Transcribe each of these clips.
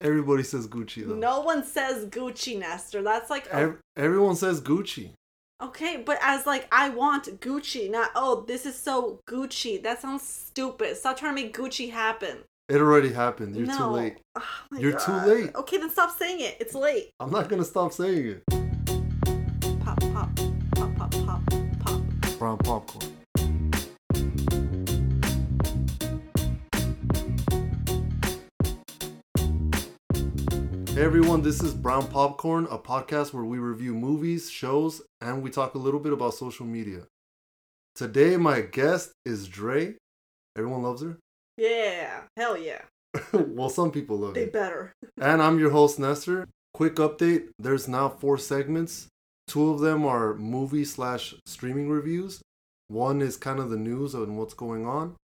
Everybody says Gucci though. No one says Gucci, Nestor. That's like a- Ev- everyone says Gucci. okay, but as like I want Gucci, not oh this is so Gucci. That sounds stupid. Stop trying to make Gucci happen. It already happened. You're too late. Oh You're too late. Okay, then stop saying it. It's late. I'm not gonna stop saying it. Pop, pop, pop, pop, pop, pop. Brown popcorn. Hey everyone, this is Brown Popcorn, a podcast where we review movies, shows, and we talk a little bit about social media. Today, my guest is Dre. Everyone loves her. Yeah, hell yeah. well, some people love it. They her. better. And I'm your host, Nestor. Quick update there's now four segments. Two of them are movie slash streaming reviews. One is kind of the news and what's going on.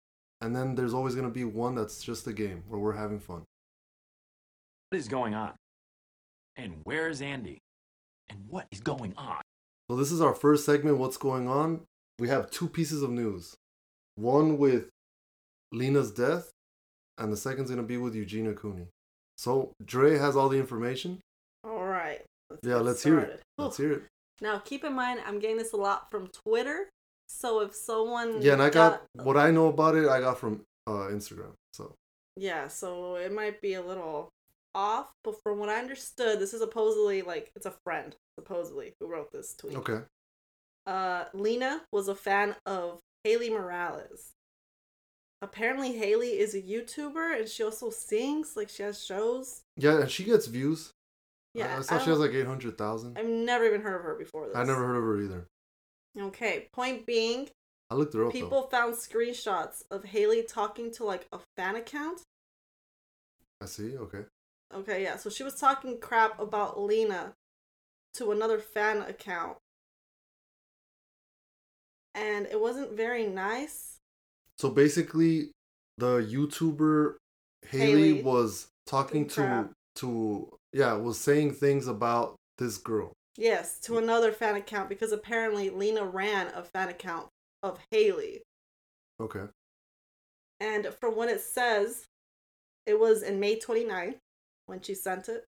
And then there's always going to be one that's just a game where we're having fun. What is going on? And where is Andy? And what is going on? So, this is our first segment What's Going On? We have two pieces of news one with Lena's death, and the second's going to be with Eugenia Cooney. So, Dre has all the information. All right. Yeah, let's hear it. Let's hear it. Now, keep in mind, I'm getting this a lot from Twitter. So if someone Yeah, and I got what I know about it, I got from uh, Instagram. So, yeah, so it might be a little off, but from what I understood, this is supposedly like it's a friend supposedly who wrote this tweet. okay. Uh, Lena was a fan of Haley Morales. Apparently, Haley is a YouTuber and she also sings. Like she has shows. Yeah, and she gets views. Yeah, I, I saw I she has like 800,000. I've never even heard of her before this. I never heard of her either. Okay, point being, I looked her up people found screenshots of Haley talking to like a fan account. I see. Okay. Okay, yeah. So she was talking crap about Lena to another fan account. And it wasn't very nice. So basically, the YouTuber Haley, Haley. was talking to to yeah was saying things about this girl. Yes, to another fan account because apparently Lena ran a fan account of Haley. Okay. And from what it says, it was in May 29th when she sent it.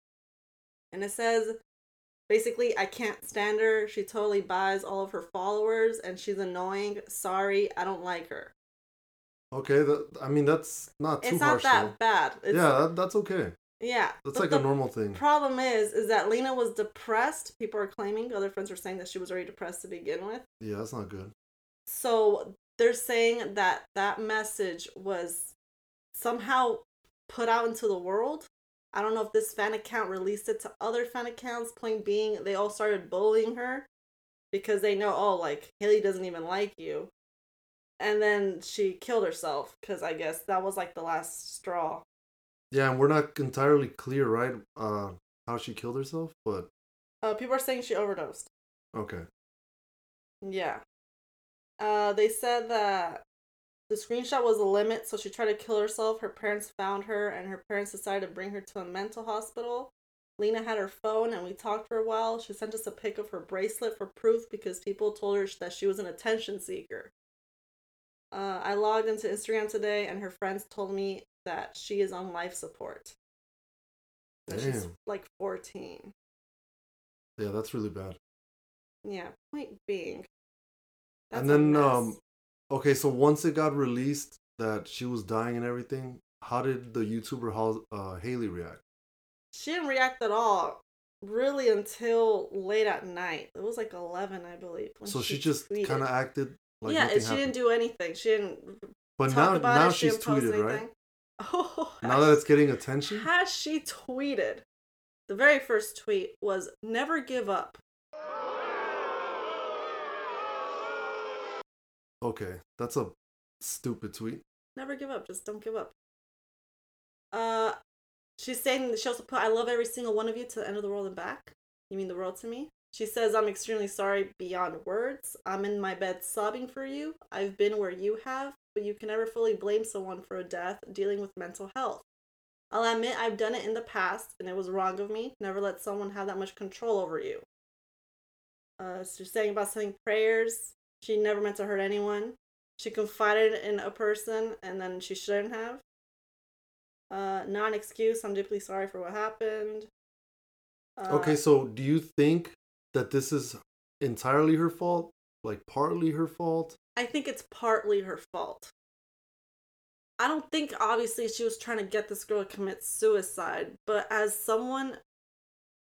And it says basically, I can't stand her. She totally buys all of her followers and she's annoying. Sorry, I don't like her. Okay. That I mean that's not too it's not harsh that though. bad. It's, yeah, that, that's okay. yeah. That's like a normal thing. The problem is, is that Lena was depressed. People are claiming, other friends are saying that she was already depressed to begin with. yeah, that's not good. So they're saying that that message was somehow put out into the world. I don't know if this fan account released it to other fan accounts. Point being, they all started bullying her because they know, oh, like Haley doesn't even like you. And then she killed herself because I guess that was like the last straw. Yeah, and we're not entirely clear, right? Uh, how she killed herself, but Uh, people are saying she overdosed. okay. Yeah. Uh, they said that the screenshot was a limit, so she tried to kill herself. Her parents found her, and her parents decided to bring her to a mental hospital. Lena had her phone, and we talked for a while. She sent us a pic of her bracelet for proof because people told her that she was an attention seeker. Uh, I logged into Instagram today, and her friends told me that she is on life support. That she's Damn. like 14. Yeah, that's really bad. Yeah, point being. that's and then um okay so once it got released that she was dying and everything how did the youtuber uh, haley react She didn't react at all, really, until late at night. It was like eleven, I believe. when so she, just kind of acted like yeah, and she happened. didn't do anything. She didn't but now now it. She's post tweeted right. Oh, now that it's getting attention has she tweeted? The very first tweet was "Never give up." Okay that's a stupid tweet Never give up. Just don't give up. Uh, she's saying she also put, "I love every single one of you to the end of the world and back." You mean the world to me? She says, "I'm extremely sorry beyond words. I'm in my bed sobbing for you. I've been where you have, but you can never fully blame someone for a death dealing with mental health. I'll admit I've done it in the past, and it was wrong of me. Never let someone have that much control over you." Uh, she's saying about saying prayers. She never meant to hurt anyone she confided in a person and then she shouldn't have. Uh, non excuse. I'm deeply sorry for what happened. Uh, Okay, so do you think that this is entirely her fault? Like partly her fault? I think it's partly her fault. I don't think obviously she was trying to get this girl to commit suicide, but as someone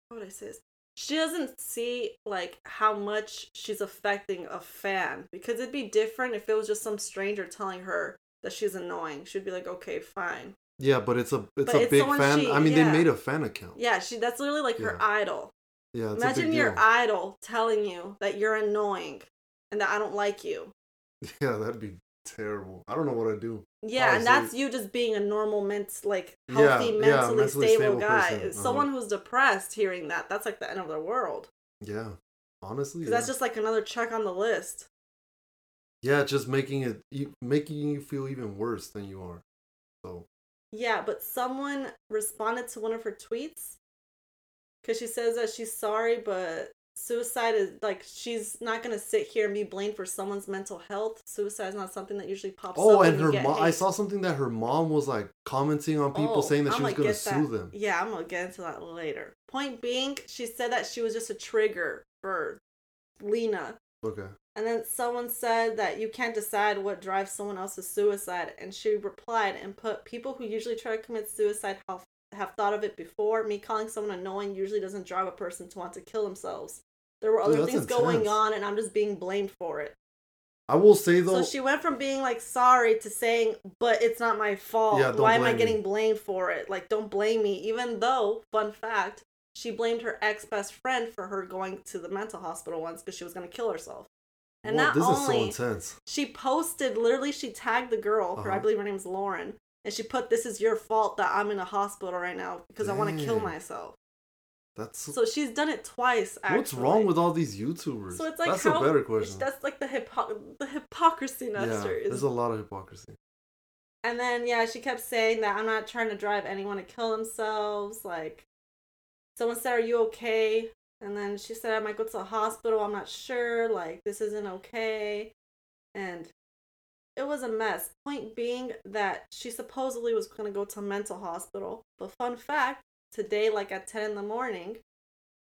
what would I say this? She doesn't see like how much she's affecting a fan because it'd be different if it was just some stranger telling her that she's annoying. She'd be like, "Okay, fine." Yeah, but it's a it's But a it's big fan. she- I mean, yeah. they made a fan account. Yeah, she that's literally like her idol. Yeah, Imagine your deal. idol telling you that you're annoying and that I don't like you. Yeah, that'd be terrible. I don't know what I'd do. Yeah, and that's you just being a normal, ment- like Oh, Yeah, healthy, yeah, mentally, mentally stable, stable guy. uh-huh. Someone who's depressed hearing that, that's like the end of the world. Yeah, honestly, yeah. that's just like another check on the list. yeah, just making it making you feel even worse than you are. So Yeah, but someone responded to one of her tweets because she says that she's sorry, but suicide is like she's not gonna sit here and be blamed for someone's mental health. Suicide is not something that usually pops oh, up. oh, and her mom. I saw something that her mom was like commenting on people Oh, saying that she I'ma was gonna sue that- them. Yeah, I'm gonna get into that later. Point being, she said that she was just a trigger for Lena. Okay. And then someone said that you can't decide what drives someone else's suicide. And she replied and put people who usually try to commit suicide have, have thought of it before. Me calling someone annoying usually doesn't drive a person to want to kill themselves. There were other that's things going on, and I'm just being blamed for it. I will say though. So she went from being like sorry to saying, but it's not my fault. Yeah, Why am I blame me." getting blamed for it? Like, don't blame me. Even though, fun fact, she blamed her ex best friend for her going to the mental hospital once because she was going to kill herself. And Whoa, not this only is so intense. she posted, literally, she tagged the girl, her, I Uh-huh. believe her name's Lauren, and she put, "This is your fault that I'm in a hospital right now because I want to kill myself." That's So she's done it twice. Actually. what's wrong with all these YouTubers. So it's like that's how a better question. That's like the hypo- the hypocrisy, yeah, there's a lot of hypocrisy. And then yeah, she kept saying that I'm not trying to drive anyone to kill themselves. Like someone said, Are you okay? And then she said I might go to the hospital, I'm not sure, like this isn't okay. And it was a mess. Point being that she supposedly was gonna go to a mental hospital. But fun fact, today, like at ten in the morning,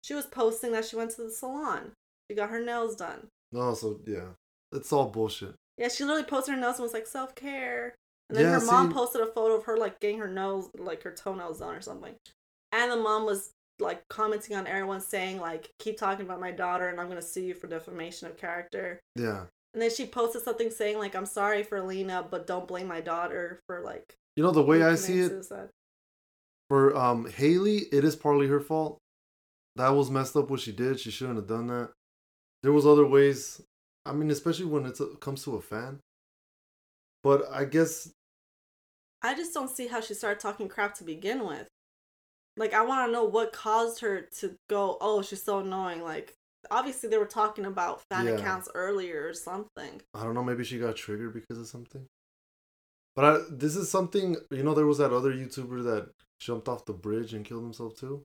she was posting that she went to the salon. She got her nails done. No, so yeah, it's all bullshit. Yeah, she literally posted her nails and was like self care. And then Yeah, her mom see- posted a photo of her like getting her nails, like her toenails done or something. And the mom was like commenting on everyone saying like, "Keep talking about my daughter, and I'm gonna sue you for defamation of character." Yeah, And then she posted something saying like, "I'm sorry for Lena, but don't blame my daughter for like." you know the way I see it suicide." for um Haley, it is partly her fault. That was messed up what she did. She shouldn't have done that. There was other ways. I mean, especially when it comes to a fan. But I guess I just don't see how she started talking crap to begin with. Like, I want to know what caused her to go, oh, she's so annoying. Like, obviously, they were talking about fan Yeah. accounts earlier or something. I don't know. Maybe she got triggered because of something. But I, this is something you know. There was that other YouTuber that jumped off the bridge and killed himself too.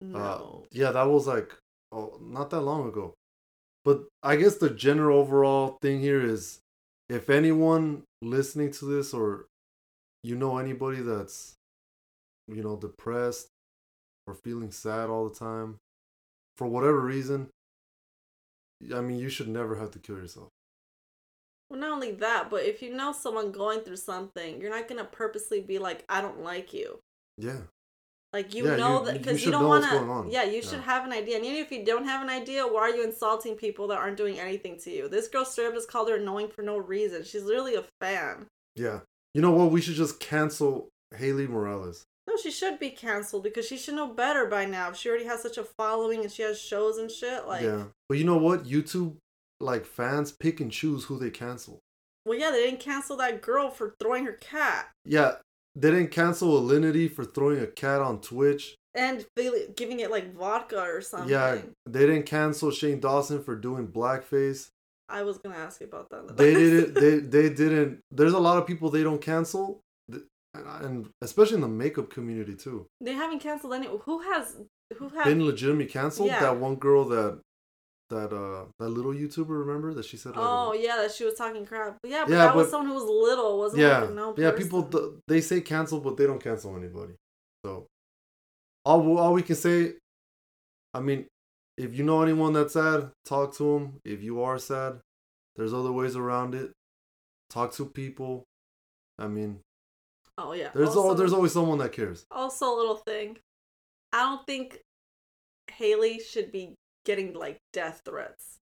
No. Uh, yeah, that was like oh, not that long ago. But I guess the general overall thing here is if anyone listening to this or you know anybody that's you know depressed or feeling sad all the time for whatever reason, I mean, you should never have to kill yourself. well, not only that, but if you know someone going through something, you're not going to purposely be like, I don't like you. Yeah. Like, you Yeah, know you- that because you, should don't want to. Yeah, you Yeah. should have an idea. And even if you don't have an idea, why are you insulting people that aren't doing anything to you? This girl straight up just called her annoying for no reason. She's literally a fan. Yeah. You know what? We should just cancel Haley Morales. No, she should be canceled because she should know better by now. If she already has such a following and she has shows and shit, like, yeah. But you know what? YouTube, like fans, pick and choose who they cancel. well, yeah, they didn't cancel that girl for throwing her cat Yeah. They didn't cancel Alinity for throwing a cat on Twitch. and giving it like vodka or something. Yeah. They didn't cancel Shane Dawson for doing blackface. I was gonna ask you about that. They didn't. They they didn't. There's a lot of people they don't cancel, and especially in the makeup community too. they haven't canceled any. Who has? Who has? Been legitimately canceled. Yeah. That one girl that that uh that little YouTuber. Remember that she said like, Oh yeah, that she was talking crap. But yeah, but Yeah, that was someone who was little, wasn't yeah like known yeah people th- they say cancel but they don't cancel anybody. So all we- all we can say, I mean, if you know anyone that's sad, talk to them. If you are sad, there's other ways around it. Talk to people. I mean, Oh yeah. there's also, al- there's always someone that cares. also a little thing. I don't think Haley should be getting like death threats.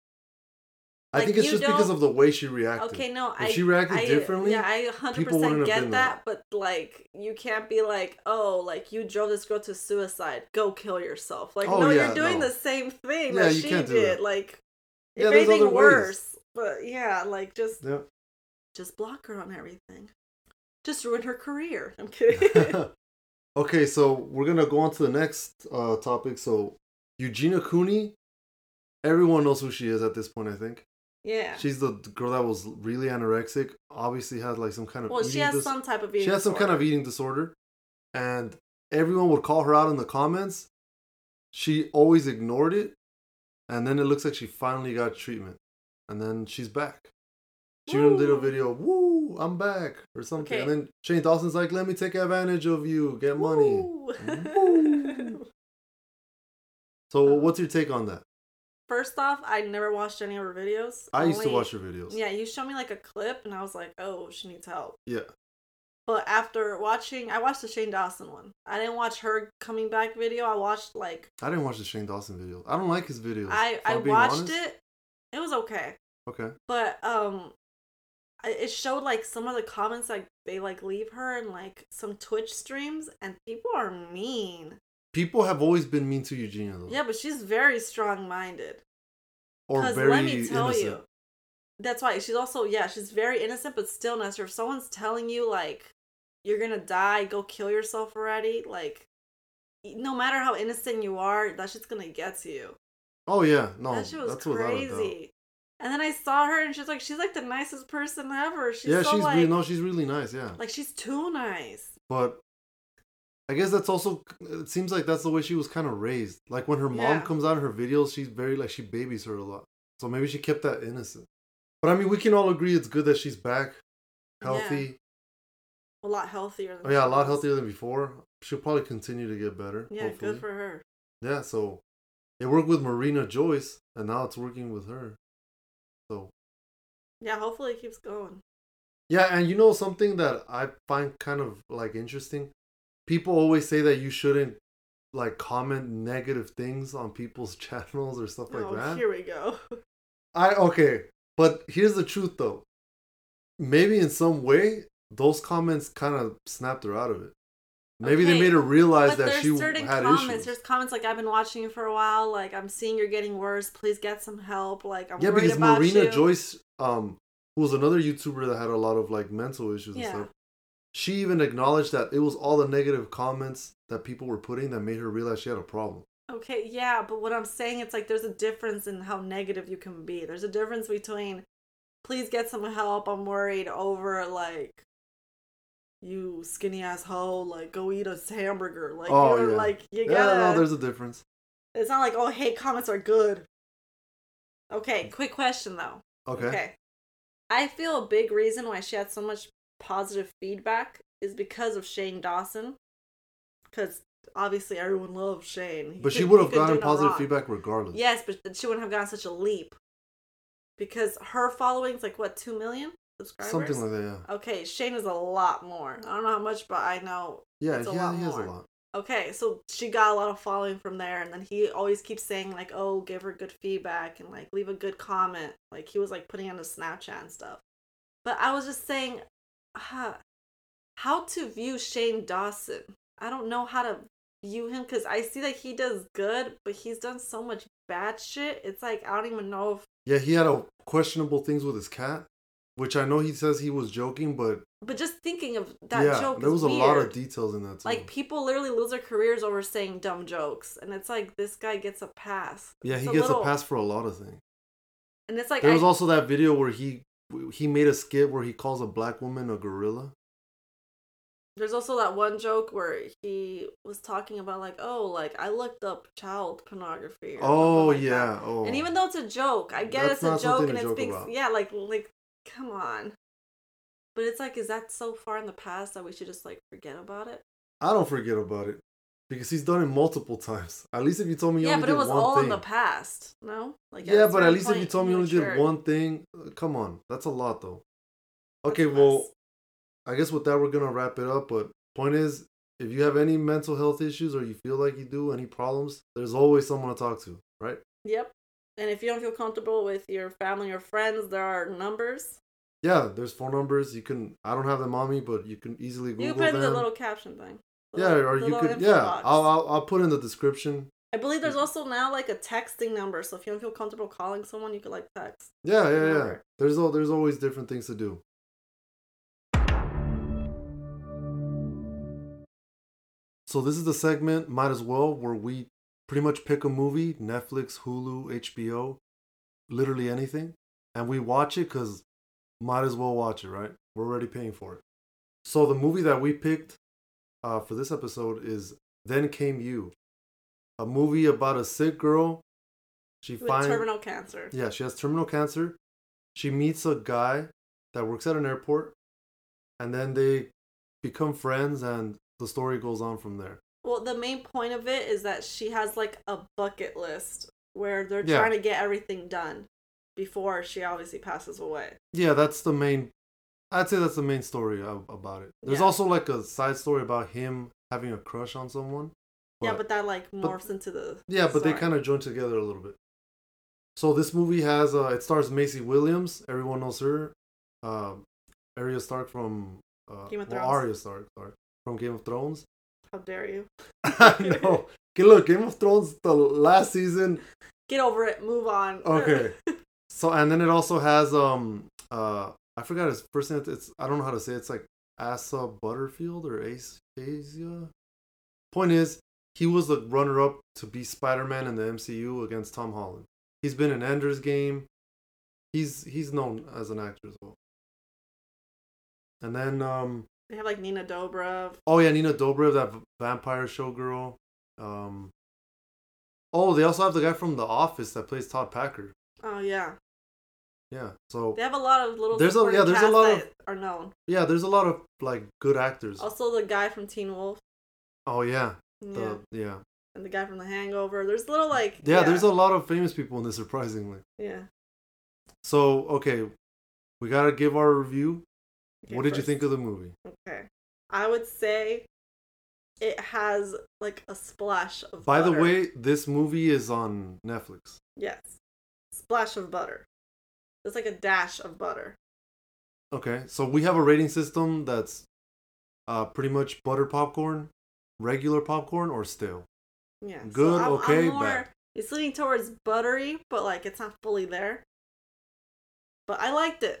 I Like, think it's just because don't- of the way she reacted. Okay, no, If I she reacted I, differently, Yeah, I hundred people wouldn't percent have get been that, but like you can't be like, oh, like you drove this girl to suicide, go kill yourself. Like, Oh, no, yeah, you're doing no. the same thing Yeah, that she did. that. Like, Yeah, if anything other ways. worse. But yeah, like just Yeah. just block her on everything. Just ruin her career. I'm kidding. okay, so we're gonna go on to the next uh, topic. So Eugenia Cooney, everyone knows who she is at this point. I think yeah. she's the girl that was really anorexic. Obviously, had like some kind of Well, eating she has dis- some type of she eating has some kind of eating disorder, and everyone would call her out in the comments. She always ignored it, and then it looks like she finally got treatment, and then she's back. She even did a video, "Woo, I'm back" or something, Okay. and then Shane Dawson's like, "Let me take advantage of you, get money." Woo. So, Um, what's your take on that? First off, I never watched any of her videos. I used to watch her videos. Yeah, you showed me like a clip, and I was like, "Oh, she needs help." Yeah. But after watching, I watched the Shane Dawson one. I didn't watch her coming back video. I watched like I didn't watch the Shane Dawson video. I don't like his videos. I I watched honest. it. It was okay, Okay. but um, it showed like some of the comments like they like leave her in like some Twitch streams, and people are mean. People have always been mean to Eugenia though. Yeah, but she's very strong minded. Or Because very let me tell innocent. you, that's why she's also yeah she's very innocent, but still, Nestor, if someone's telling you like you're gonna die, go kill yourself already, like no matter how innocent you are, that shit's gonna get to you. Oh yeah, no, that shit was that's without a doubt. crazy. And then I saw her, and she's like, she's like the nicest person ever. She's yeah, so she's like, really no, she's really nice. Yeah, like she's too nice. but I guess that's also. It seems like that's the way she was kind of raised. Like when her mom Yeah. comes out in her videos, she's very like she babies her a lot. So maybe she kept that innocent. But I mean, we can all agree it's good that she's back, healthy. A lot healthier. Than Oh yeah, a lot was. healthier than before. She'll probably continue to get better. Yeah, hopefully. good for her. Yeah, so it worked with Marina Joyce, and now it's working with her. Yeah, hopefully it keeps going. yeah, and you know something that I find kind of like interesting. People always say that you shouldn't like comment negative things on people's channels or stuff like oh, that. here we go. I okay, but here's the truth though. Maybe in some way those comments kind of snapped her out of it. Maybe they made her realize But that she certain had comments. issues. There's comments like I've been watching you for a while. Like I'm seeing you're getting worse. Please get some help. Like I'm yeah, worried because about Marina you. Joyce, um, who was another YouTuber that had a lot of like mental issues and Yeah. stuff, she even acknowledged that it was all the negative comments that people were putting that made her realize she had a problem. Okay, yeah, but what I'm saying it's like there's a difference in how negative you can be. There's a difference between please get some help. I'm worried over like you skinny ass hoe. Like go eat a hamburger. Like Oh, you're yeah. like you Yeah, gotta. no, there's a difference. It's not like oh hey comments are good. Okay, quick question though. Okay. I feel a big reason why she had so much positive feedback is because of Shane Dawson. Because obviously everyone loves Shane. He But she would have gotten positive wrong. feedback regardless. Yes, but she wouldn't have gotten such a leap. Because her following's like what, two million subscribers? Something like that, yeah. Okay, Shane is a lot more. I don't know how much, but I know Yeah, it's a he, lot he has a lot. Okay, so she got a lot of following from there, and then he always keeps saying like, "Oh, give her good feedback and like leave a good comment." Like he was like putting on his Snapchat and stuff. But I was just saying, uh, how to view Shane Dawson. I don't know how to view him because I see that he does good, but he's done so much bad shit. It's like I don't even know if Yeah, he had a questionable things with his cat, which I know he says he was joking, but But just thinking of that yeah, joke, There was a lot of details in that too. Like people literally lose their careers over saying dumb jokes, and it's like this guy gets a pass. yeah, he It's gets little- a pass for a lot of things. And it's like There I, was also that video where he he made a skit where he calls a black woman a gorilla. There's also that one joke where he was talking about like, oh, like I looked up child pornography. or Oh like that. yeah. Oh. And even though it's a joke, I get That's it's a joke and it's being yeah, like like come on. But it's like, is that so far in the past that we should just like forget about it? I don't forget about it because he's done it multiple times. At least if you told me you yeah, only but it was all thing. in the past. No, like yeah, but at least if you told me you only did one thing, uh, come on, that's a lot though. Okay, well. I guess with that we're gonna wrap it up. But point is, if you have any mental health issues or you feel like you do any problems, there's always someone to talk to, right? Yep. And if you don't feel comfortable with your family or friends, there are numbers. Yeah, there's phone numbers. You can. I don't have them on me, but you can easily Google you can put in them. the little caption thing. Yeah, little- or you could. Yeah, box. I'll, I'll I'll put in the description. I believe there's also now like a texting number, so if you don't feel comfortable calling someone, you could like text. Yeah, yeah, yeah. There's al- there's always different things to do. So this is the segment, might as well, where we pretty much pick a movie, Netflix, Hulu, HBO, literally anything, and we watch it because might as well watch it, right? We're already paying for it. So the movie that we picked uh, for this episode is Then Came You, a movie about a sick girl. She With finds terminal cancer. yeah, she has terminal cancer. She meets a guy that works at an airport, and then they become friends, and the story goes on from there. Well, the main point of it is that she has like a bucket list where they're Yeah. trying to get everything done before she obviously passes away. Yeah, that's the main. I'd say that's the main story about it. There's Yeah. also like a side story about him having a crush on someone. yeah, but that like but- morphs into the yeah, but they kind of join together a little bit. So this movie has uh, it stars Maisie Williams. Everyone knows her. Uh, Arya Stark from uh, Game of well, Thrones. Arya Stark, sorry, from Game of Thrones. How dare you? I know. Look, Game of Thrones, the last season. Get over it. Move on. Okay. So, and then it also has um uh I forgot his first name. It's I don't know how to say. It. It's like Asa Butterfield or Ace Asia. Point is, he was the runner-up to be Spider-Man in the MCU against Tom Holland. He's been in Ender's Game. He's he's known as an actor as well. And then um they have like Nina Dobrev. Oh yeah, Nina Dobrev, that v- vampire show girl. Um. Oh, they also have the guy from The Office that plays Todd Packer. Oh yeah. Yeah. So They have a lot of little There's a- yeah, there's a lot of- are known. yeah, there's a lot of like good actors. Also the guy from Teen Wolf. Oh yeah. Yeah. The yeah. and the guy from The Hangover. There's little like Yeah, there's a lot of famous people in this surprisingly. yeah. So, okay, we got to give our review. Okay, what did you think of the movie? Okay. I would say it has like a splash of By the way, this movie is on Netflix. Yes. Splash of butter. It's like a dash of butter. Okay, so we have a rating system that's uh pretty much butter popcorn, regular popcorn, or stale. Yeah. so Good, I'm- I'm okay, more- bad. It's leaning towards buttery, but like it's not fully there. But I liked it.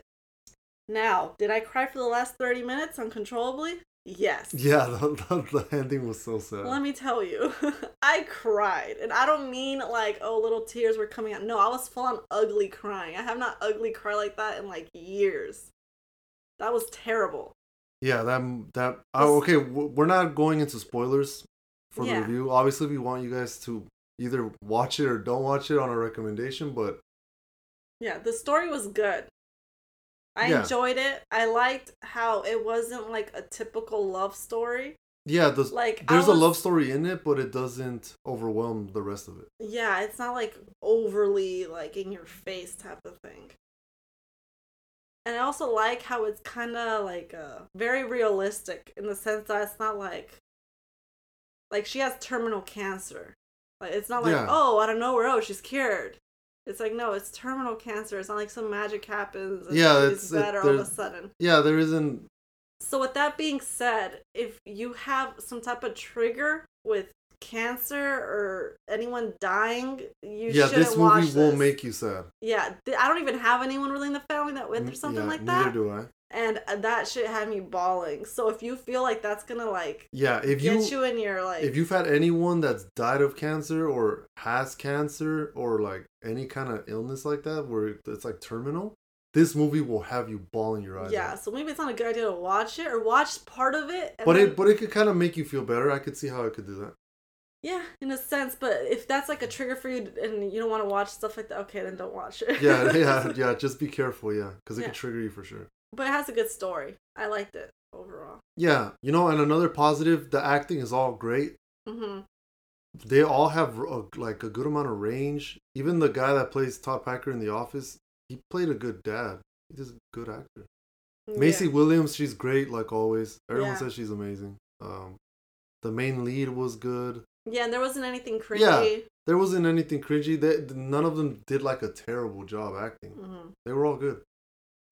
Now, did I cry for the last 30 minutes uncontrollably? Yes. Yeah, the, the, the ending was so sad. Let me tell you, I cried. And I don't mean like, oh, little tears were coming out. No, I was full on ugly crying. I have not ugly cried like that in like years. That was terrible. Yeah, that that. Oh, okay, we're not going into spoilers for the review. Obviously, we want you guys to either watch it or don't watch it on our recommendation. But Yeah, the story was good. I Yeah. enjoyed it. I liked how it wasn't like a typical love story. yeah, the, Like there's a love story in it, but it doesn't overwhelm the rest of it. Yeah, it's not like overly like in your face type of thing. And I also like how it's kind of like uh, very realistic in the sense that it's not like like she has terminal cancer. Like it's not like Yeah. oh out of nowhere oh she's cured. It's like no, it's terminal cancer. It's not like some magic happens and Yeah, it's- it- better all of a sudden. Yeah, there isn't. So with that being said, if you have some type of trigger with cancer or anyone dying, you yeah, shouldn't this watch movie will this. make you sad. Yeah, I don't even have anyone really in the family that went through something yeah, like neither that, do I. and that shit had me bawling. So if you feel like that's gonna like Yeah, if get you you, in your like, if you've had anyone that's died of cancer or has cancer or like any kind of illness like that where it's like terminal, this movie will have you bawling your eyes Yeah, out. so maybe it's not a good idea to watch it or watch part of it. and But then- it but it could kind of make you feel better. I could see how it could do that. yeah, in a sense. But if that's like a trigger for you and you don't want to watch stuff like that, okay, then don't watch it. Yeah, yeah, yeah. Just be careful, yeah, because it Yeah. could trigger you for sure. But it has a good story. I liked it overall. Yeah, you know, and another positive, the acting is all great. hmm They all have a, like a good amount of range. Even the guy that plays Todd Packer in The Office, he played a good dad. He's a good actor. Maisie Williams, she's great like always. Everyone Yeah. says she's amazing. Um, the main lead was good. Yeah, and there wasn't anything cringy. Yeah. There wasn't anything cringy. They, none of them did like a terrible job acting. hmm They were all good.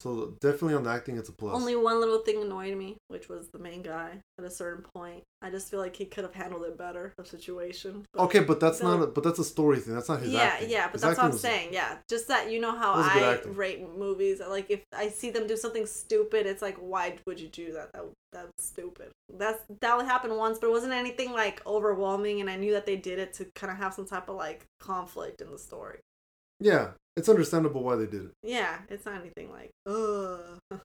So definitely on the acting, it's a plus. Only one little thing annoyed me, which was the main guy at a certain point. I just feel like he could have handled it better, the situation. But- okay, but that's not. A, but that's a story thing. That's not his yeah, acting. yeah, but His that's what I'm was- saying. Yeah, just that you know how It was good I rate movies. Like if I see them do something stupid, it's like, why would you do that? That that's stupid. That's that would happen once, but it wasn't anything like overwhelming, and I knew that they did it to kind of have some type of like conflict in the story. Yeah, it's understandable why they did it. Yeah, it's not anything like, ugh.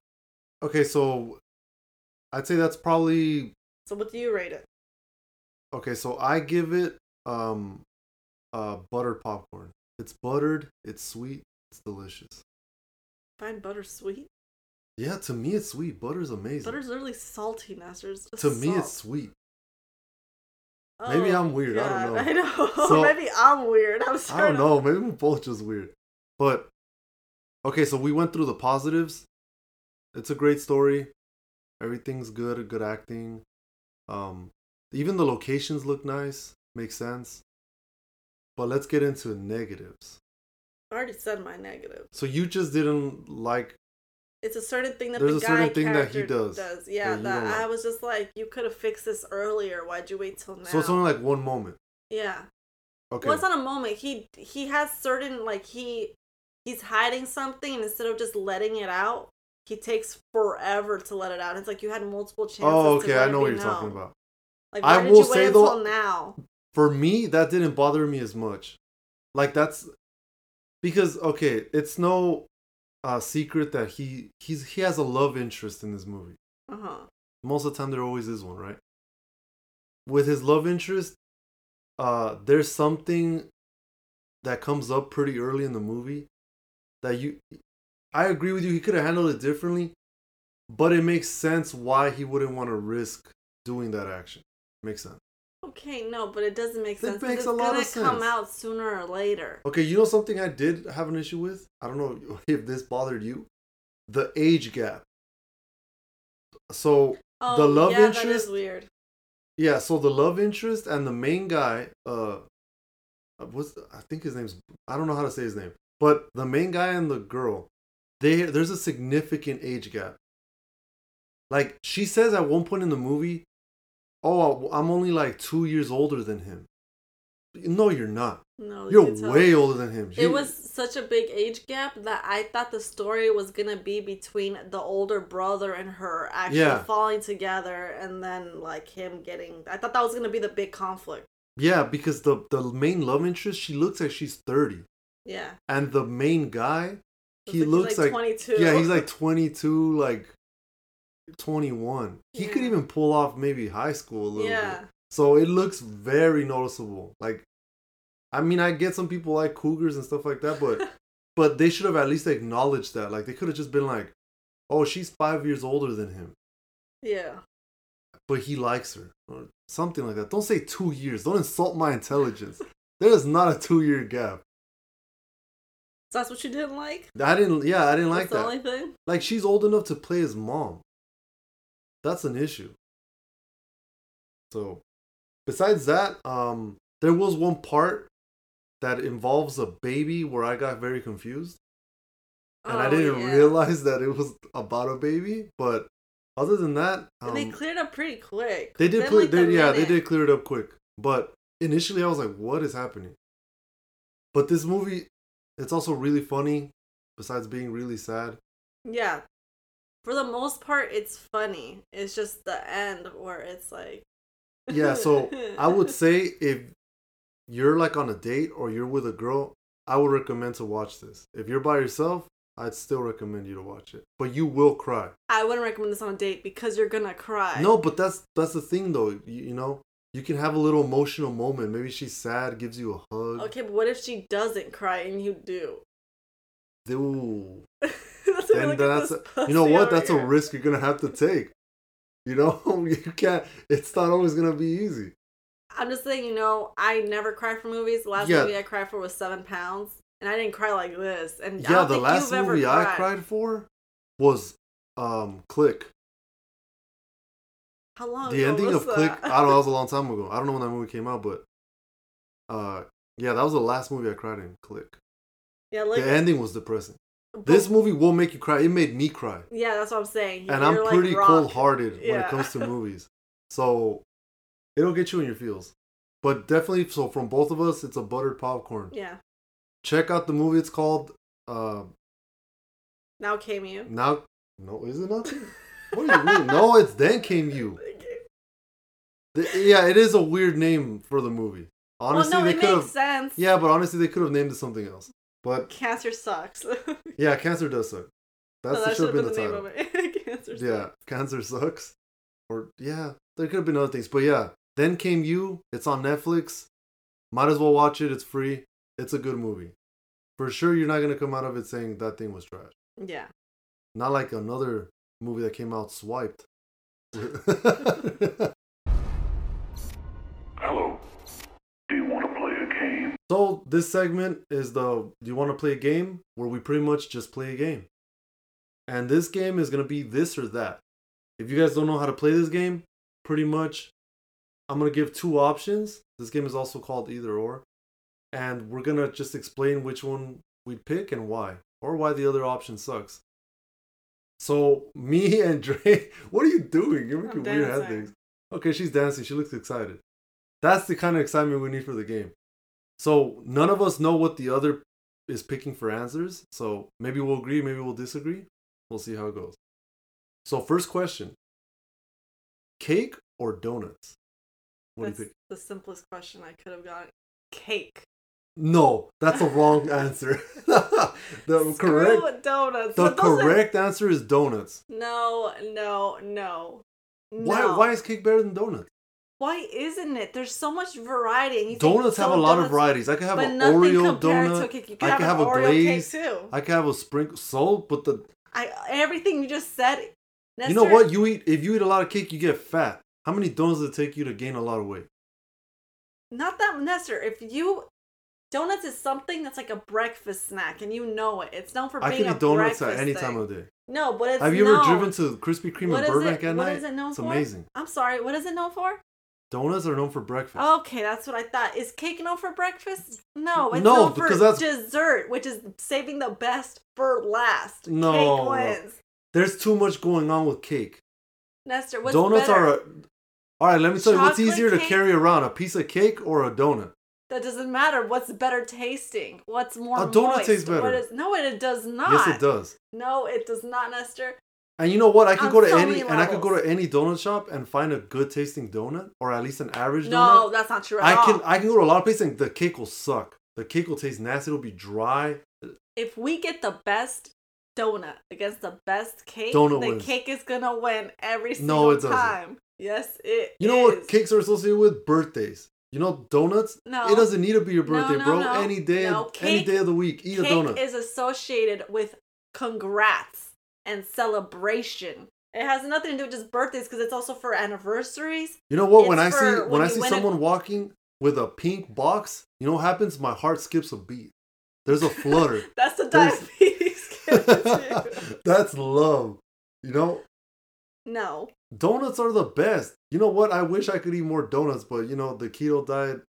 Okay, so I'd say that's probably So what do you rate it? okay. So I give it um, uh, buttered popcorn. It's buttered. It's sweet. It's delicious. Find butter sweet. Yeah, to me it's sweet. Butter's amazing. Butter's literally. It's just to me it's salt. Maybe Oh, I'm weird, I don't know. I know. So- Maybe I'm weird. I'm sorry. I don't know. Maybe we're both just weird. But okay, so we went through the positives. It's a great story. Everything's good. Good acting. Um, even the locations look nice. Makes sense. But let's get into negatives. I already said my negative. So you just didn't like. It's a certain thing that There's the a guy certain thing that he character does Yeah, that that I was just like, you could have fixed this earlier. Why'd you wait till now? So it's only like one moment. yeah. Okay. Well, it's not a moment. He he has certain like he he's hiding something, and instead of just letting it out, he takes forever to let it out. It's like you had multiple chances. oh, okay. I know what you're talking about. Like, I why did will you wait say, until though- now? for me that didn't bother me as much like that's because okay it's no uh secret that he he's he has a love interest in this movie. Uh huh. most of the time there always is one right? With his love interest uh there's something that comes up pretty early in the movie that you i agree with you he could have handled it differently but it makes sense why he wouldn't want to risk doing that action. Makes sense Okay, no, but it doesn't make sense. It makes it's a lot gonna come out sooner or later. Okay, you know something I did have an issue with? I don't know if this bothered you. The age gap. So, Oh, The love yeah, that interest- is weird. yeah, so the love interest and the main guy, uh uh, what's I think his name's I don't know how to say his name. But the main guy and the girl, they there's a significant age gap. Like she says at one point in the movie, "Oh, I'm only like 2 years older than him." No, you're not. No, you You're way older than him. It was such a big age gap that I thought the story was gonna be between the older brother and her actually Yeah. falling together, and then like him getting. I thought that was gonna be the big conflict. Yeah, because the the main love interest, she looks like she's thirty, Yeah, and the main guy, he looks like, twenty two. yeah, he's like twenty two, like twenty one. He could even pull off maybe high school a little yeah, bit. So it looks very noticeable. Like, I mean, I get some people like cougars and stuff like that, but but they should have at least acknowledged that. Like, they could have just been like, "Oh, she's five years older than him." yeah. but he likes her or something like that. Don't say two years. Don't insult my intelligence. there is not a two year gap. So that's what you didn't like. I didn't. Yeah, I didn't like that's the that. only thing. Like she's old enough to play his mom. That's an issue. So, besides that, um, there was one part that involves a baby where I got very confused, and I Oh, didn't yeah. realize that it was about a baby. But other than that, And they um, cleared up pretty quick. They did clear. like, they, a yeah, they did clear it up quick. But initially, I was like, "What is happening?" But this movie, it's also really funny. Besides being really sad, Yeah. For the most part, it's funny. It's just the end where it's like. yeah. So I would say if you're like on a date or you're with a girl, I would recommend to watch this. If you're by yourself, I'd still recommend you to watch it. But you will cry. I wouldn't recommend this on a date because you're gonna cry. No, but that's that's the thing though. You, you know, you can have a little emotional moment. Maybe she's sad, gives you a hug. Okay, but what if she doesn't cry and you do? Ooh. That's what Then look that's you know what? That's a risk you're gonna have to take. You know, you can't. It's not always gonna be easy. I'm just saying, you know, I never cry for movies. The last Yeah. movie I cried for was Seven Pounds, and I didn't cry like this. And Yeah, the last movie I cried. for was um Click. How long? the ending of Click. I don't know. That was a long time ago. I don't know when that movie came out, but uh, yeah, that was the last movie I cried in. Click. yeah, like the ending was depressing. But- This movie will make you cry. It made me cry, Yeah, that's what I'm saying. and You're I'm like pretty rock. cold-hearted when it comes to movies. So it'll get you in your feels. But definitely, so from both of us, it's a buttered popcorn. Yeah. Check out the movie. It's called uh, Now came you. now. No, is it not? What do you mean? No, it's then came you. The- yeah, it is a weird name for the movie. Honestly, well, no, they it could makes have. sense. Yeah, but honestly, they could have named it something else. But Cancer sucks. yeah, cancer does suck. That's no, that that should have been been the name title. of it. Cancer Yeah, sucks. cancer sucks. Or yeah, there could have been other things, but yeah. Then came you. It's on Netflix. Might as well watch it. It's free. It's a good movie. For sure, you're not gonna come out of it saying that thing was trash. Yeah. Not like another movie that came out swiped. Hello. Do you want to play a game? So this segment is the do you want to play a game where we pretty much just play a game. And this game is gonna be this or that. If you guys don't know how to play this game, pretty much I'm gonna give two options. This game is also called either or. And we're gonna just explain which one we'd pick and why. Or why the other option sucks. So me and Dre, what are you doing? You're making weird head things. Okay, she's dancing. She looks excited. That's the kind of excitement we need for the game. So none of us know what the other is picking for answers. So maybe we'll agree, maybe we'll disagree. We'll see how it goes. So first question: cake or donuts? What That's do you pick? the simplest question I could have gotten. Cake. No, that's a wrong answer. the Screw correct donuts. the correct answer is donuts. No, no, no. Why No. why is cake better than donuts? Why isn't it? There's so much variety. And you think Donuts have a lot of varieties. I could have an Oreo compared to a donut. I could have, have an a Oreo glaze. cake too. I could have a sprinkle. So, but the I everything you just said. you know what you eat if you eat a lot of cake, you get fat. How many donuts does it take you to gain a lot of weight? Not that Nestor. If you donuts is something that's like a breakfast snack, and you know it. It's known for I being can a eat donuts breakfast at any thing. time of the day. No, but it's Have you ever driven to Krispy Kreme What in Burbank it? at What night? is it known it's for? amazing. I'm sorry. What is it known for? Donuts are known for breakfast. Okay, that's what I thought. Is cake known for breakfast? No, it's No, known for that's- dessert, which is saving the best for last. No. Cake wins. There's too much going on with cake. Nestor, what's donuts better? are a. All right, let me tell you what's easier to carry around: a piece of cake or a donut. That doesn't matter. What's better tasting? What's more A donut moist? tastes better. What is, no, it does not. Yes, it does. No, it does not, Nestor. And you know what? I could On go to so any many and I could go to any donut shop and find a good tasting donut or at least an average donut. No, that's not true at I all. can I can go to a lot of places and the cake will suck. The cake will taste nasty. It'll be dry. if we get the best donut against the best cake, Donut the wins. cake is gonna win every No, it doesn't. time. Yes, it You know is. what cakes are associated with? Birthdays. You know donuts? No. It doesn't need to be your No, birthday, no, bro. no. Any day, No, of, any cake- day of the week, eat a Cake donut. is associated with congrats and celebration. It has nothing to do with just birthdays because it's also for anniversaries. you know what? When I see when when I see a- someone walking with a pink box, you know what happens? My heart skips a beat. There's a flutter. That's the diabetes. That's love. You know, no. donuts are the best. You know what? I wish I could eat more donuts, but you know the keto diet.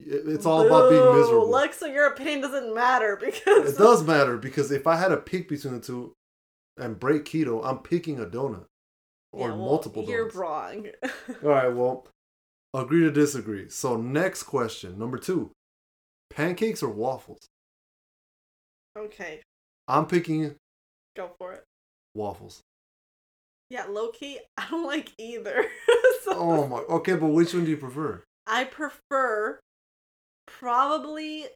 It's all about being miserable. Look, so your opinion doesn't matter because It does matter because if I had to pick between the two and break keto, I'm picking a donut or Yeah, well, multiple You're donuts. wrong. All right, well, agree to disagree. So next question, number two, pancakes or waffles? okay, I'm picking go for it. waffles. Yeah, low key, I don't like either. so Oh my. Okay, but which one do you prefer? I prefer probably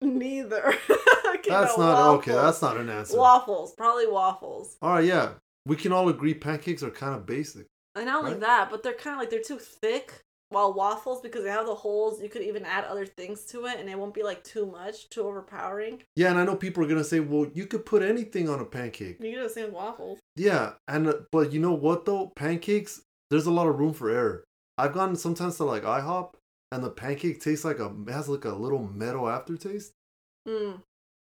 Neither. Okay, That's no, not okay. That's not an answer. Waffles, probably waffles. All right, yeah, we can all agree pancakes are kind of basic. And not only Right. that, but they're kind of like they're too thick. While waffles, because they have the holes, you could even add other things to it, and it won't be like too much, too overpowering. Yeah, and I know people are gonna say, well, you could put anything on a pancake. You can do the same with waffles. Yeah, and uh, but you know what though? Pancakes, there's a lot of room for error. I've gone sometimes to like IHOP, and the pancake tastes like a has like a little metal aftertaste. Mm,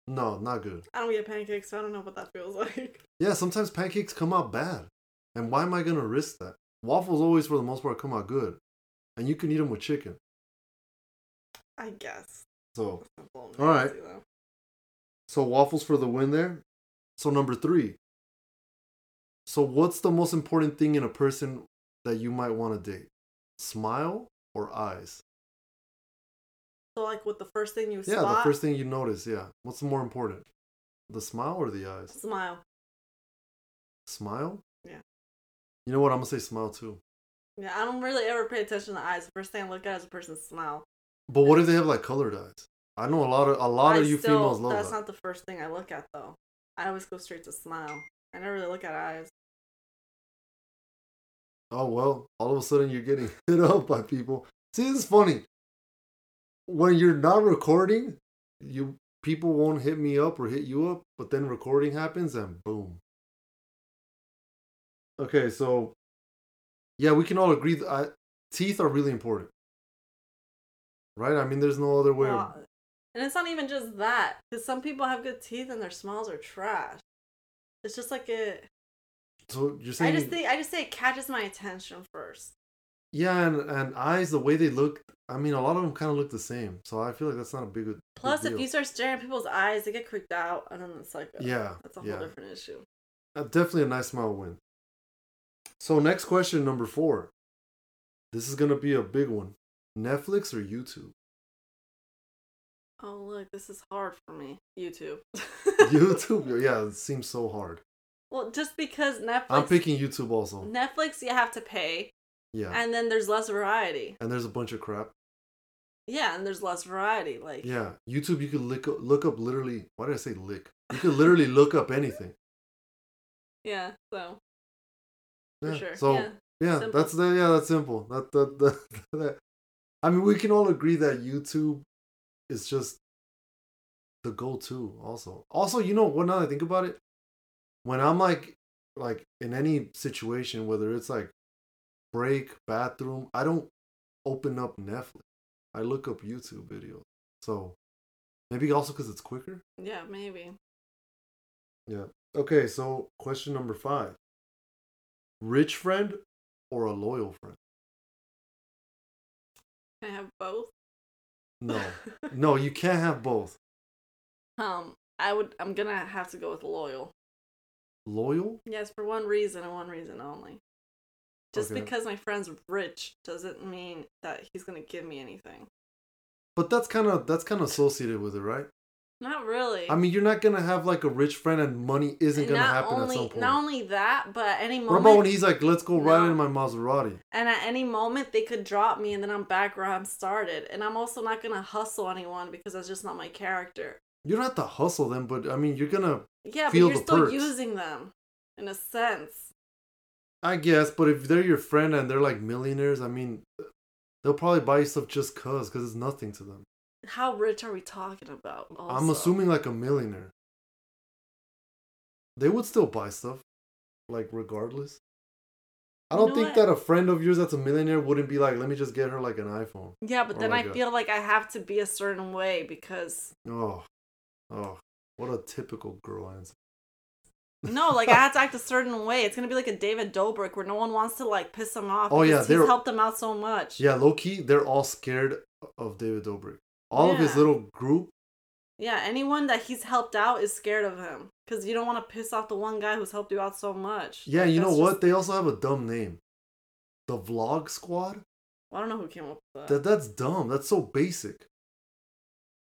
No, not good. I don't get pancakes, so I don't know what that feels like. Yeah, sometimes pancakes come out bad, and why am I gonna risk that? Waffles always, for the most part, come out good, and you can eat them with chicken. I guess. So, That's a little All right. so waffles for the win there. So number three. So what's the most important thing in a person that you might want to date? Smile or eyes? So, like, with the first thing you Yeah, spot, the first thing you notice. Yeah, what's more important, the smile or the eyes? smile. Smile. Yeah. You know what? I'm gonna say smile too. Yeah, I don't really ever pay attention to eyes. The first thing I look at is a person's smile. But what if they have like colored eyes? I know a lot of a lot I of you still, females love That's that. not the first thing I look at, though. I always go straight to smile. I never really look at eyes. Oh well, all of a sudden you're getting hit up by people. See, this is funny. When you're not recording, you people won't hit me up or hit you up, but then recording happens and boom. Okay, so yeah, we can all agree that I, teeth are really important, right? I mean, there's no other way. of, and it's not even just that, because some people have good teeth and their smiles are trash. It's just like it. so you're saying I just think I just say it catches my attention first. Yeah, and and eyes, the way they look. I mean, a lot of them kind of look the same, so I feel like that's not a big. big Plus, if you start staring at people's eyes, they get creeped out, and then it's like, uh, yeah, that's a whole yeah. different issue. Uh, definitely a nice smile win. So next question, number four. This is gonna be a big one. Netflix or YouTube? Oh look, this is hard for me. YouTube. YouTube? Yeah, it seems so hard. Well, just because Netflix. I'm picking YouTube also. Netflix, you have to pay, Yeah. and then there's less variety. And there's a bunch of crap. Yeah, and there's less variety. Like, Yeah. YouTube you could look up, look up literally why did I say lick? You could literally look up anything. yeah. So Yeah. sure. So yeah. yeah, that's the yeah, that's simple. That that, that that I mean we can all agree that YouTube is just the go-to also. Also, you know what now I think about it? When I'm like like in any situation, whether it's like break, bathroom, I don't open up Netflix. I look up YouTube videos. So maybe also because it's quicker. Yeah, maybe. Yeah. Okay, so question number five. Rich friend or a loyal friend? Can I have both? No. No, you can't have both. um, I would. I'm gonna have to go with loyal. Loyal? Yes, for one reason and one reason only. Just Okay. because my friend's rich doesn't mean that he's gonna give me anything. But that's kind of that's kind of associated with it, right? Not really. I mean, you're not gonna have like a rich friend and money isn't gonna happen only at some point. not only that, but at any what moment about when he's like, "Let's go ride in my Maserati"? and at any moment they could drop me and then I'm back where I'm started. And I'm also not gonna hustle anyone because that's just not my character. You don't have to hustle them, but I mean, you're gonna, Yeah, Feel but you're the still perks. using them in a sense. I guess. But if they're your friend and they're like millionaires, I mean, they'll probably buy you stuff just cause, cause it's nothing to them. How rich are we talking about? I'm assuming like a millionaire. They would still buy stuff, like regardless. I You don't know think what? that a friend of yours that's a millionaire wouldn't be like, let me just get her like an iPhone. Yeah, but then like I a- feel like I have to be a certain way because Oh, oh, what a typical girl answer. No, like I have to act a certain way. It's gonna be like a David Dobrik where no one wants to like piss him off. Oh, yeah, he's they're- helped them out so much. Yeah, low key, they're all scared of David Dobrik. All of his Yeah. little group. Yeah, anyone that he's helped out is scared of him because you don't want to piss off the one guy who's helped you out so much. Yeah, Like, you know that's what? just- They also have a dumb name. The Vlog Squad. I don't know who came up with that. That that's dumb. That's so basic.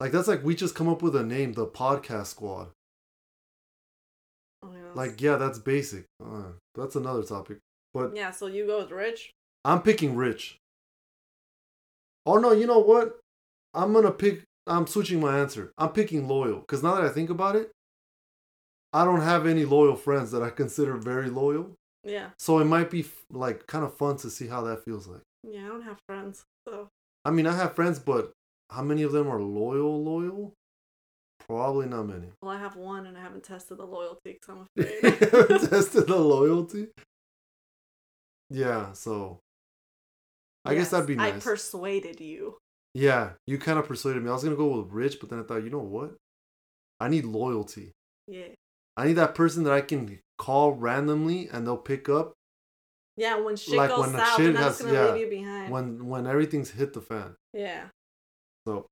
Like that's like we just come up with a name, the Podcast Squad. Like yeah, that's basic. Uh, that's another topic. But yeah, so you go with Rich. I'm picking Rich. Oh no, you know what? I'm gonna pick I'm switching my answer. I'm picking loyal because now that I think about it, I don't have any loyal friends that I consider very loyal. Yeah. So it might be f- like kind of fun to see how that feels like. Yeah, I don't have friends. So I mean, I have friends, but how many of them are loyal? Loyal? Probably not many. well I have one and I haven't tested the loyalty because I'm afraid. Tested the loyalty. Yeah, so I guess that'd be nice. I persuaded you. yeah, you kind of persuaded me. I was gonna go with rich, but then I thought, you know what? I need loyalty. Yeah. I need that person that I can call randomly and they'll pick up Yeah, when shit Like goes when south, shit has- gonna yeah, leave you behind. when when everything's hit the fan. yeah. So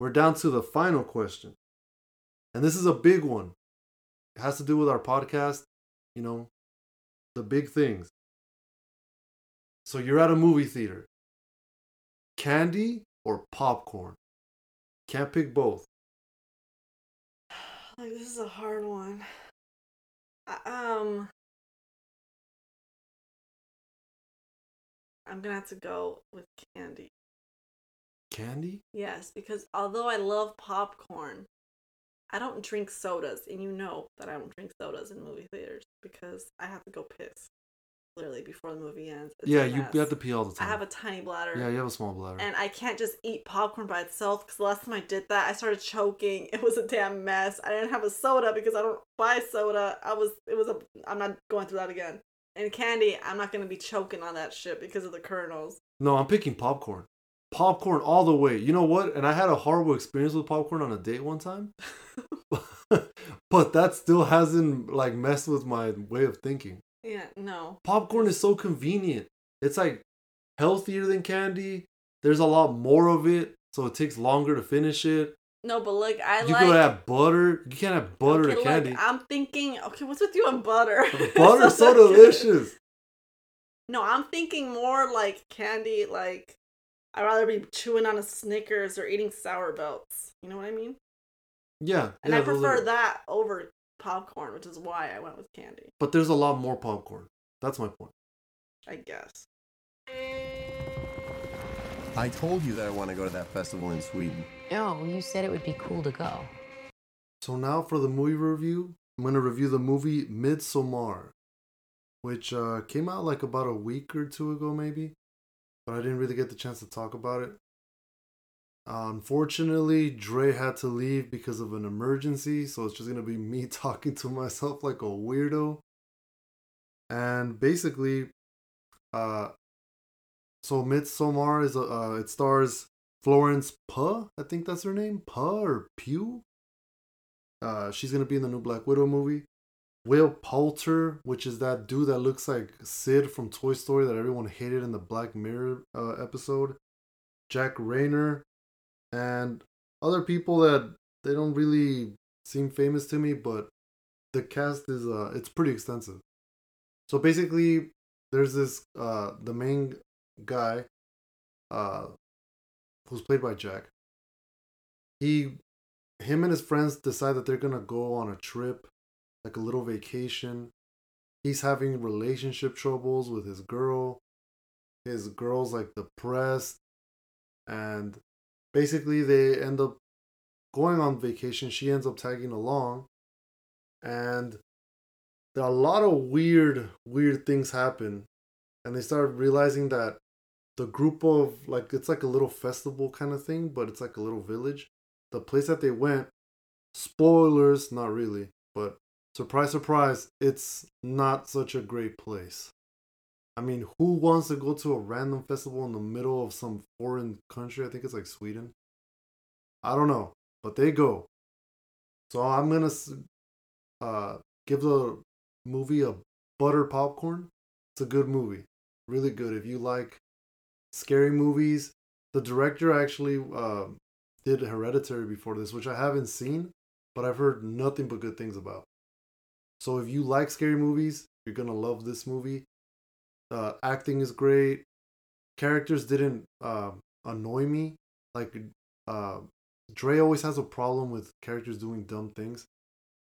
we're down to the final question. And this is a big one. It has to do with our podcast, you know, the big things. So you're at a movie theater. Candy or popcorn? Can't pick both. Like this is a hard one. Um I'm gonna have to go with candy. Candy? Yes, because although I love popcorn, I don't drink sodas, and you know that I don't drink sodas in movie theaters because I have to go piss literally before the movie ends. It's yeah, you, you have to pee all the time. I have a tiny bladder. yeah, you have a small bladder. And I can't just eat popcorn by itself because the last time I did that, I started choking. It was a damn mess. I didn't have a soda because I don't buy soda. I was, it was a, I'm not going through that again. And candy, I'm not going to be choking on that shit because of the kernels. No, I'm picking popcorn. Popcorn all the way. You know what? And I had a horrible experience with popcorn on a date one time. but that still hasn't like messed with my way of thinking. Yeah, no. Popcorn is so convenient. It's like healthier than candy. There's a lot more of it, so it takes longer to finish it. No, but look, I you like. could add butter. You can't have butter okay, to look, candy. I'm thinking, okay, what's with you and butter? Butter's so good. delicious. No, I'm thinking more like candy, like I'd rather be chewing on a Snickers or eating sour belts. You know what I mean? Yeah, And yeah, I prefer are- that over popcorn, which is why I went with candy, But there's a lot more popcorn. That's my point. I guess. I told you that I want to go to that festival in Sweden. No, you said it would be cool to go. So now for the movie review, I'm gonna review the movie Midsommar, which uh, came out like about a week or two ago, maybe, but I didn't really get the chance to talk about it. Uh, unfortunately, Dre had to leave because of an emergency, so it's just gonna be me talking to myself like a weirdo. And basically, uh, so Midsommar is a, uh, it stars Florence Puh, I think that's her name, Puh or Pew. Uh, she's gonna be in the new Black Widow movie. Will Poulter, which is that dude that looks like Sid from Toy Story that everyone hated in the Black Mirror uh, episode. Jack Reynor, and other people that they don't really seem famous to me, but the cast is uh it's pretty extensive. So basically, there's this uh the main guy, uh, who's played by Jack. He him and his friends decide that they're gonna go on a trip, like a little vacation. He's having relationship troubles with his girl. His girl's like depressed, and basically they end up going on vacation. She ends up tagging along, and there are a lot of weird, weird things happen, and they start realizing that the group of like it's like a little festival kind of thing, but it's like a little village the place that they went spoilers not really but surprise surprise it's not such a great place. I mean who wants to go to a random festival in the middle of some foreign country? I think it's like sweden. I don't know but they go. So i'm gonna uh give the movie a butter popcorn. It's a good movie. Really good. If you like scary movies the director actually uh, did Hereditary before this, which I haven't seen, but I've heard nothing but good things about. So if you like scary movies, you're gonna love this movie. Uh, acting is great. Characters didn't uh, annoy me. Like uh, Dre always has a problem with characters doing dumb things.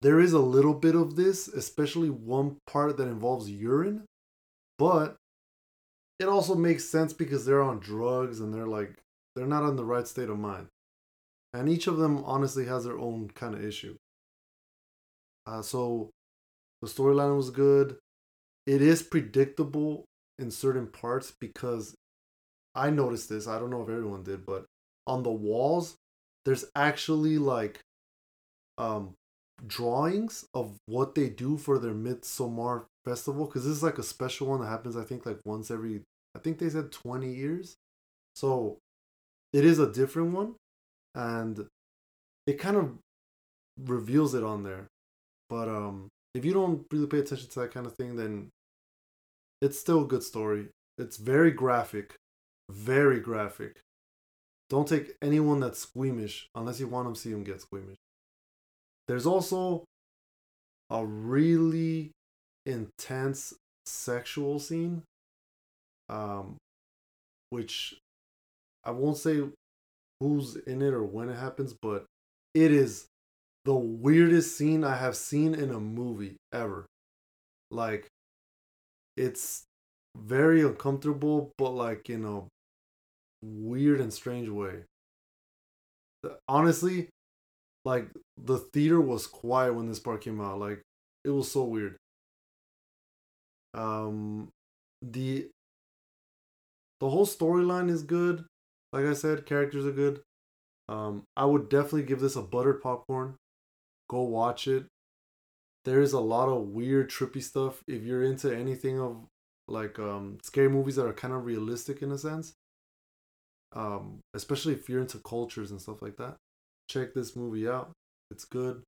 There is a little bit of this, especially one part that involves urine, but it also makes sense because they're on drugs and they're like they're not in the right state of mind. and each of them honestly has their own kind of issue. Uh, so the storyline was good. It is predictable in certain parts because I noticed this. I don't know if everyone did, but on the walls, there's actually like um drawings of what they do for their Midsommar festival because this is like a special one that happens I think like once every I think they said 20 years. So it is a different one and it kind of reveals it on there. But um if you don't really pay attention to that kind of thing then it's still a good story. It's very graphic. Very graphic. Don't take anyone that's squeamish unless you want them to see them get squeamish. There's also a really intense sexual scene, um, which I won't say who's in it or when it happens, but it is the weirdest scene I have seen in a movie ever. Like, it's very uncomfortable, but like in a weird and strange way. Honestly, like the theater was quiet when this part came out. Like it was so weird. Um, the the whole storyline is good. Like I said, characters are good. Um, I would definitely give this a buttered popcorn. Go watch it. There is a lot of weird, trippy stuff. If you're into anything of like um, scary movies that are kind of realistic in a sense, um, especially if you're into cultures and stuff like that, check this movie out. It's good.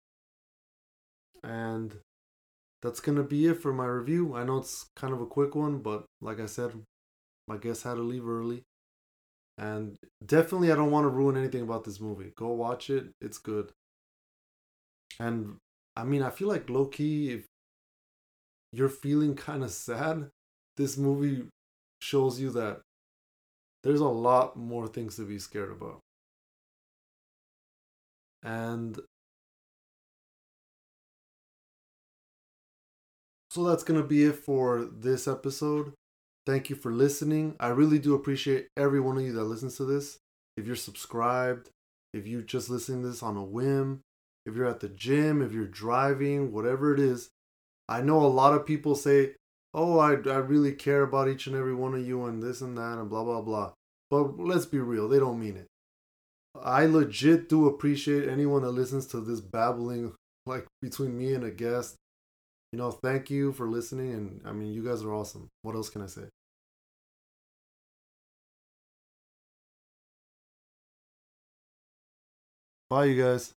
And that's gonna be it for my review. I know it's kind of a quick one, but like I said, my guest had to leave early. And definitely I don't want to ruin anything about this movie. Go watch it. It's good. And I mean, I feel like low key, if you're feeling kind of sad, this movie shows you that there's a lot more things to be scared about. And so that's going to be it for this episode. Thank you for listening. I really do appreciate every one of you that listens to this. If you're subscribed, if you're just listening to this on a whim, if you're at the gym, if you're driving, whatever it is, I know a lot of people say, Oh, I, I really care about each and every one of you and this and that and blah, blah, blah. But let's be real, they don't mean it. I legit do appreciate anyone that listens to this babbling like between me and a guest. You know, thank you for listening and I mean you guys are awesome. What else can I say? Bye you guys.